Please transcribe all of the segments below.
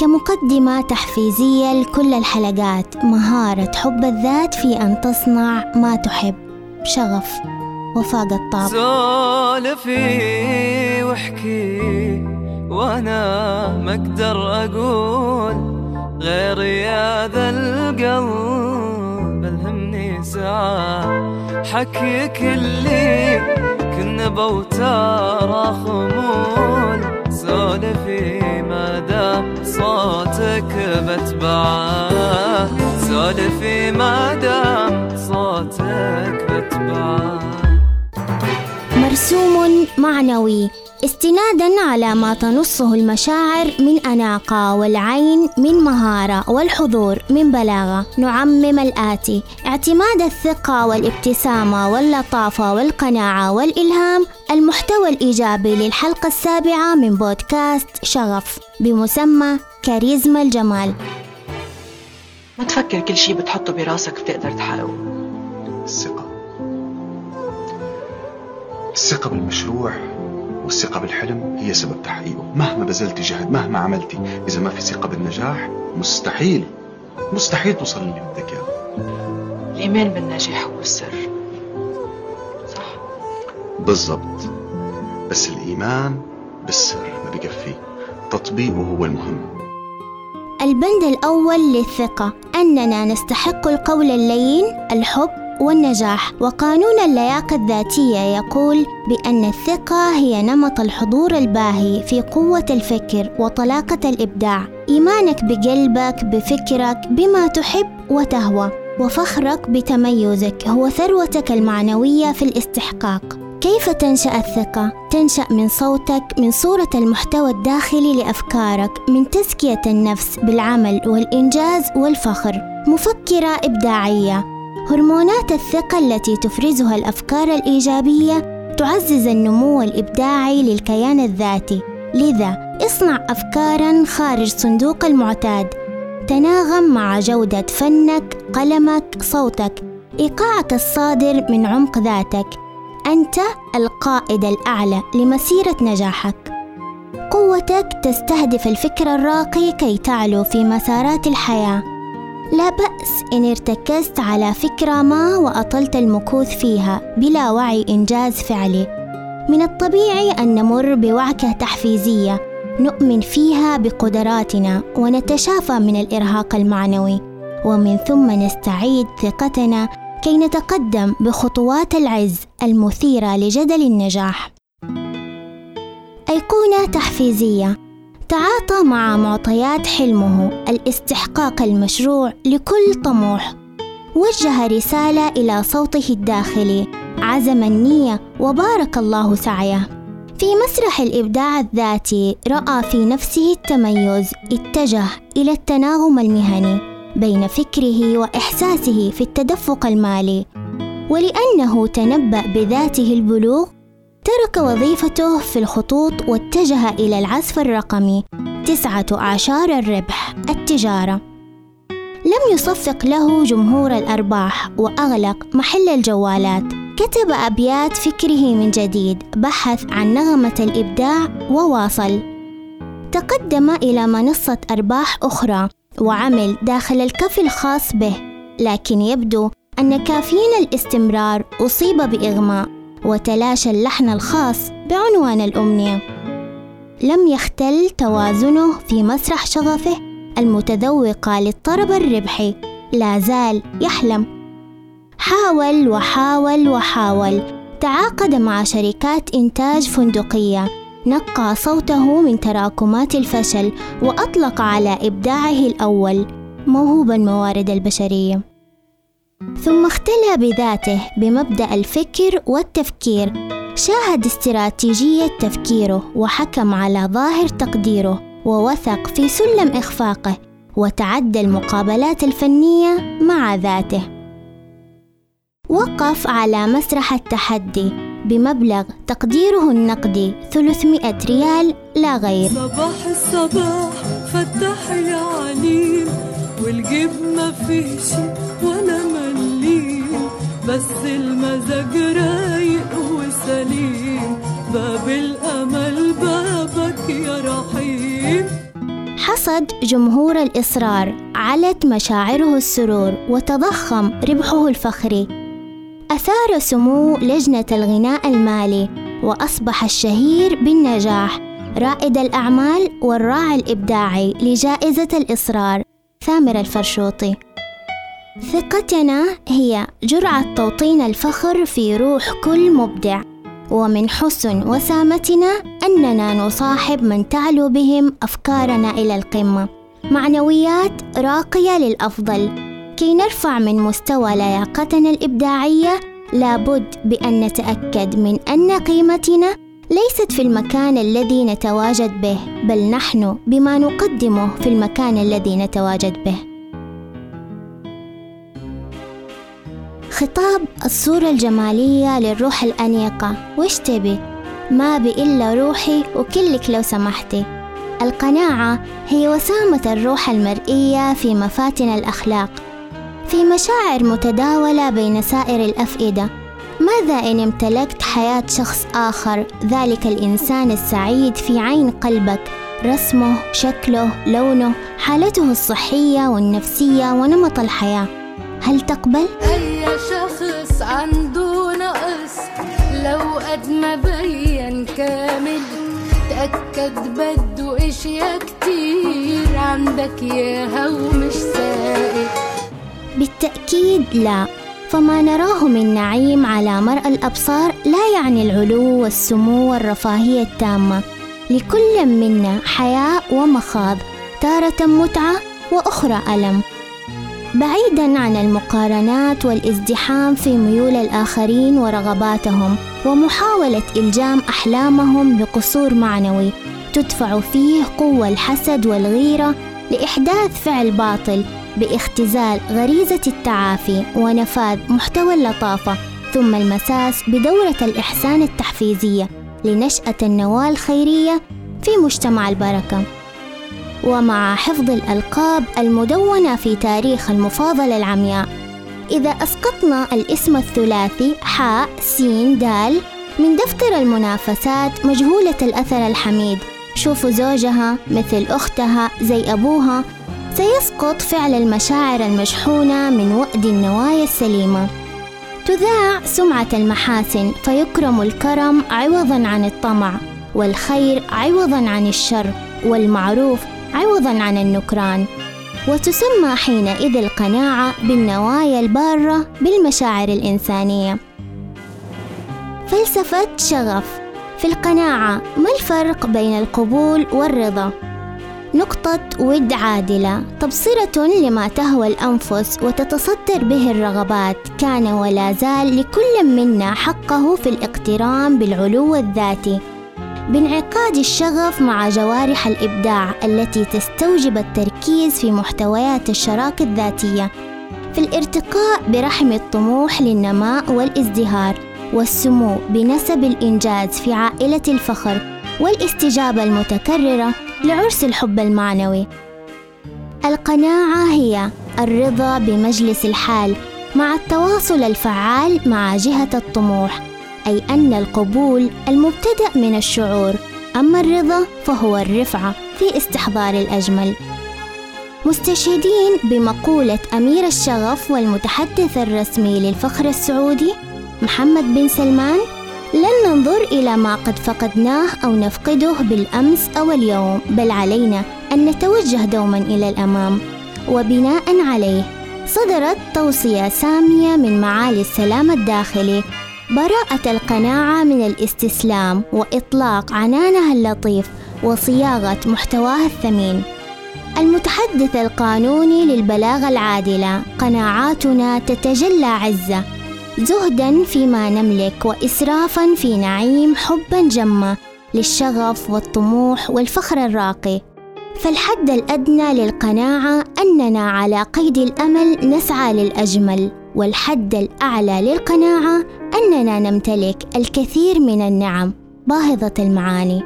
كمقدمة تحفيزية لكل الحلقات. مهارة حب الذات في أن تصنع ما تحب. شغف. وفاق الطاب سولفي واحكي وأنا ما أقدر أقول غير يا ذا القلب الهمني ساعة. حكيك اللي كنا بوتار خمول سولفي ما دام صوتك بتبعه سولفي ما دام صوتك بتبعه مرسوم معنوي. استنادا على ما تنصه المشاعر من أناقة والعين من مهارة والحضور من بلاغة. نعمم الآتي. اعتماد الثقة والابتسامة واللطافة والقناعة والإلهام المحتوى الإيجابي للحلقة السابعة من بودكاست شغف بمسمى كاريزما الجمال. ما تفكر كل شي بتحطه براسك بتقدر تحققه. الثقة. الثقة بالمشروع. والثقة بالحلم هي سبب تحقيقه. مهما بذلتي جهد مهما عملتي إذا ما في ثقة بالنجاح مستحيل مستحيل توصل اللي بدك إياه الإيمان بالنجاح هو السر. صح؟ بالضبط. بس الإيمان بالسر ما بكفي تطبيقه هو المهم. البند الأول للثقة. أننا نستحق القول اللين الحب والنجاح. وقانون اللياقة الذاتية يقول بأن الثقة هي نمط الحضور الباهي في قوة الفكر وطلاقة الإبداع. إيمانك بقلبك بفكرك بما تحب وتهوى. وفخرك بتميزك هو ثروتك المعنوية في الاستحقاق. كيف تنشأ الثقة؟ تنشأ من صوتك، من صورة المحتوى الداخلي لأفكارك، من تزكية النفس بالعمل والإنجاز والفخر، مفكرة إبداعية. هرمونات الثقة التي تفرزها الأفكار الإيجابية تعزز النمو الإبداعي للكيان الذاتي. لذا اصنع أفكارا خارج صندوق المعتاد، تناغم مع جودة فنك، قلمك، صوتك، إيقاعك الصادر من عمق ذاتك. أنت القائد الأعلى لمسيرة نجاحك. قوتك تستهدف الفكر الراقي كي تعلو في مسارات الحياة. لا بأس إن ارتكزت على فكرة ما وأطلت المكوث فيها بلا وعي إنجاز فعلي. من الطبيعي أن نمر بوعكة تحفيزية نؤمن فيها بقدراتنا ونتشافى من الإرهاق المعنوي، ومن ثم نستعيد ثقتنا كي نتقدم بخطوات العز المثيرة لجدل النجاح. أيقونة تحفيزية تعاطى مع معطيات حلمه الاستحقاق المشروع لكل طموح. وجه رسالة إلى صوته الداخلي، عزم النية وبارك الله سعيه. في مسرح الإبداع الذاتي رأى في نفسه التميز، اتجه إلى التناغم المهني بين فكره وإحساسه في التدفق المالي ولأنه تنبأ بذاته البلوغ ترك وظيفته في الخطوط واتجه إلى العزف الرقمي تسعة أعشار الربح التجارة. لم يصفق له جمهور الأرباح وأغلق محل الجوالات. كتب أبيات فكره من جديد بحث عن نغمة الإبداع وواصل. تقدم إلى منصة أرباح أخرى وعمل داخل الكف الخاص به لكن يبدو أن كافيين الاستمرار أصيب بإغماء. وتلاشى اللحن الخاص بعنوان الأمنية. لم يختل توازنه في مسرح شغفه المتذوقة للطرب الربحي لا زال يحلم. حاول وحاول وحاول تعاقد مع شركات إنتاج فندقية نقى صوته من تراكمات الفشل وأطلق على إبداعه الأول موهوب الموارد البشرية. ثم اختلى بذاته بمبدأ الفكر والتفكير. شاهد استراتيجية تفكيره وحكم على ظاهر تقديره ووثق في سلم إخفاقه وتعدى المقابلات الفنية مع ذاته. وقف على مسرح التحدي بمبلغ تقديره النقدي 300 ريال لا غير. صباح الصباح فتح يا عليم والجيب ما فيش ولا مليم بس المزاج رايق وسليم. باب الأمل بابك يا رحيم. حصد جمهور الإصرار علت مشاعره السرور وتضخم ربحه الفخري أثار سمو لجنة الغناء المالي وأصبح الشهير بالنجاح. رائد الأعمال والراعي الإبداعي لجائزة الإصرار. ثامر الفرشوطي. ثقتنا هي جرعة توطين الفخر في روح كل مبدع. ومن حسن وسامتنا أننا نصاحب من تعلو بهم أفكارنا إلى القمة. معنويات راقية للأفضل. كي نرفع من مستوى لياقتنا الإبداعية لابد بأن نتأكد من أن قيمتنا ليست في المكان الذي نتواجد به بل نحن بما نقدمه في المكان الذي نتواجد به. خطاب الصورة الجمالية للروح الأنيقة. وش تبي؟ ما بي إلا روحي وكلك لو سمحتي. القناعة هي وسامة الروح المرئية في مفاتن الأخلاق. في مشاعر متداولة بين سائر الأفئدة. ماذا إن امتلكت حياة شخص آخر ذلك الإنسان السعيد في عين قلبك؟ رسمه شكله لونه حالته الصحية والنفسية ونمط الحياة. هل تقبل؟ أي شخص عنده نقص لو قد ما بين كامل تأكد بده إشياء كتير. عندك ياها ومش سائل. بالتأكيد لا. فما نراه من نعيم على مرأى الأبصار لا يعني العلو والسمو والرفاهية التامة. لكل منا حياة ومخاض تارة متعة وأخرى ألم. بعيدا عن المقارنات والازدحام في ميول الآخرين ورغباتهم ومحاولة إلجام أحلامهم بقصور معنوي تدفع فيه قوة الحسد والغيرة لإحداث فعل باطل باختزال غريزة التعافي ونفاذ محتوى اللطافة ثم المساس بدورة الإحسان التحفيزية لنشأة النواة الخيرية في مجتمع البركة. ومع حفظ الألقاب المدونة في تاريخ المفاضلة العمياء. إذا أسقطنا الاسم الثلاثي حاء سين دال من دفتر المنافسات مجهولة الأثر الحميد. شوفوا زوجها مثل أختها زي أبوها. سيسقط فعل المشاعر المشحونة من وأد النوايا السليمة. تذاع سمعة المحاسن فيكرم الكرم عوضا عن الطمع والخير عوضا عن الشر والمعروف عوضا عن النكران وتسمى حينئذ القناعة بالنوايا البارة بالمشاعر الإنسانية. فلسفة شغف. في القناعة ما الفرق بين القبول والرضا؟ نقطة ود عادلة. تبصرة لما تهوى الأنفس وتتصدر به الرغبات. كان ولا زال لكل منا حقه في الاقتران بالعلو الذاتي. بانعقاد الشغف مع جوارح الإبداع التي تستوجب التركيز في محتويات الشراكة الذاتية في الارتقاء برحم الطموح للنماء والازدهار والسمو بنسب الإنجاز في عائلة الفخر والاستجابة المتكررة لعرس الحب المعنوي. القناعة هي الرضا بمجلس الحال مع التواصل الفعال مع جهة الطموح أي أن القبول المبتدأ من الشعور أما الرضا فهو الرفعة في استحضار الأجمل. مستشهدين بمقولة أمير الشغف والمتحدث الرسمي للفخر السعودي محمد بن سلمان لن ننظر إلى ما قد فقدناه أو نفقده بالأمس أو اليوم بل علينا أن نتوجه دوما إلى الأمام. وبناء عليه صدرت توصية سامية من معالي السلام الداخلي براءة القناعة من الاستسلام وإطلاق عنانها اللطيف وصياغة محتواها الثمين. المتحدث القانوني للبلاغة العادلة قناعاتنا تتجلى عزة. زهدا فيما نملك وإسرافا في نعيم حبا جما للشغف والطموح والفخر الراقي. فالحد الأدنى للقناعة أننا على قيد الأمل نسعى للأجمل والحد الأعلى للقناعة أننا نمتلك الكثير من النعم باهظة المعاني.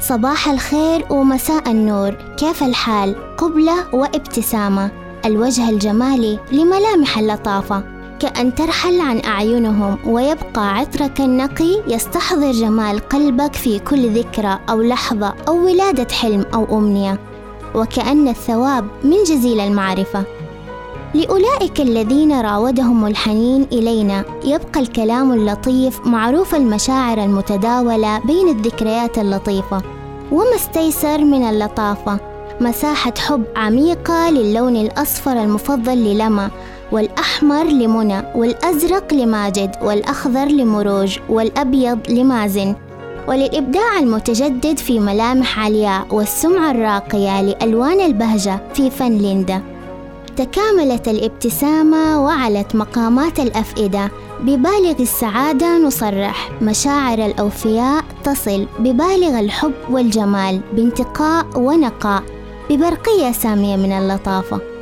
صباح الخير ومساء النور. كيف الحال؟ قبلة وابتسامة. الوجه الجمالي لملامح اللطافة. كأن ترحل عن أعينهم ويبقى عطرك النقي يستحضر جمال قلبك في كل ذكرى أو لحظة أو ولادة حلم أو أمنية. وكأن الثواب من جزيل المعرفة. لأولئك الذين راودهم الحنين إلينا يبقى الكلام اللطيف معروف المشاعر المتداولة بين الذكريات اللطيفة. وما استيسر من اللطافة؟ مساحة حب عميقة للون الأصفر المفضل للما والأحمر لمنى والأزرق لماجد والأخضر لمروج والأبيض لمازن. وللإبداع المتجدد في ملامح علياء والسمعة الراقية لألوان البهجة في فن ليندا. تكاملت الابتسامة وعلت مقامات الأفئدة. ببالغ السعادة نصرح. مشاعر الأوفياء تصل. ببالغ الحب والجمال بانتقاء ونقاء. ببرقية سامية من اللطافة.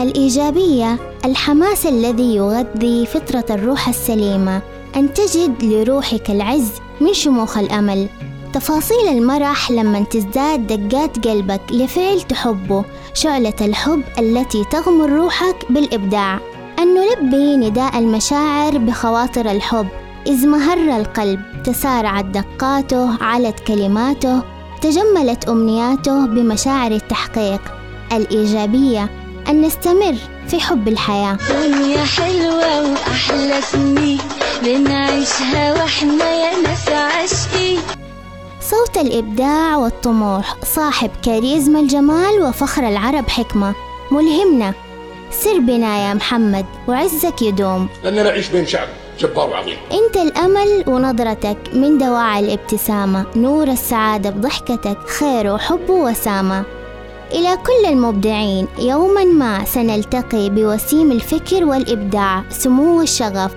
الإيجابية الحماس الذي يغذي فطرة الروح السليمة. أن تجد لروحك العز من شموخ الأمل. تفاصيل المرح لما تزداد دقات قلبك لفعل تحبه. شعلة الحب التي تغمر روحك بالإبداع. أن نلبي نداء المشاعر بخواطر الحب. إذ مهر القلب تسارعت دقاته علت كلماته تجملت أمنياته بمشاعر التحقيق. الإيجابية أن نستمر في حب الحياة. دنيا حلوة وأحلى سنين بنعيشها وإحنا يا ناس عاشقين صوت الإبداع والطموح صاحب كاريزما الجمال وفخر العرب حكمة. ملهمنا. سر بنا يا محمد وعزك يدوم. لأننا نعيش بين شعب جبار وعظيم. أنت الأمل ونظرتك من دواعي الابتسامة. نور السعادة بضحكتك خير وحب وسامة. إلى كل المبدعين. يوما ما سنلتقي بوسيم الفكر والإبداع سمو الشغف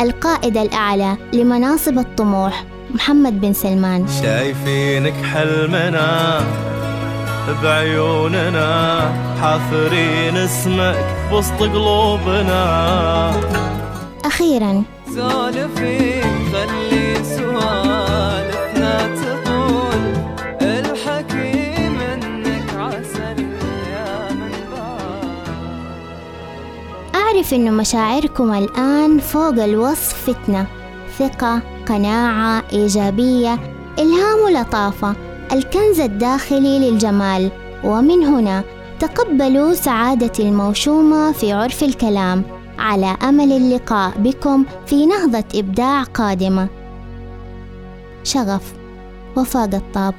القائد الأعلى لمناصب الطموح محمد بن سلمان. شايفينك حلمنا بعيوننا حافرين اسمك وسط قلوبنا. أخيرا. سولفي خلي سوالفنا أعرف إن مشاعركم الآن فوق الوصف فتنة. ثقة قناعة إيجابية إلهام ولطافة الكنز الداخلي للجمال. ومن هنا تقبلوا سعادتي الموشومة في عرف الكلام. على أمل اللقاء بكم في نهضة إبداع قادمة. شغف. وفاء الطاب.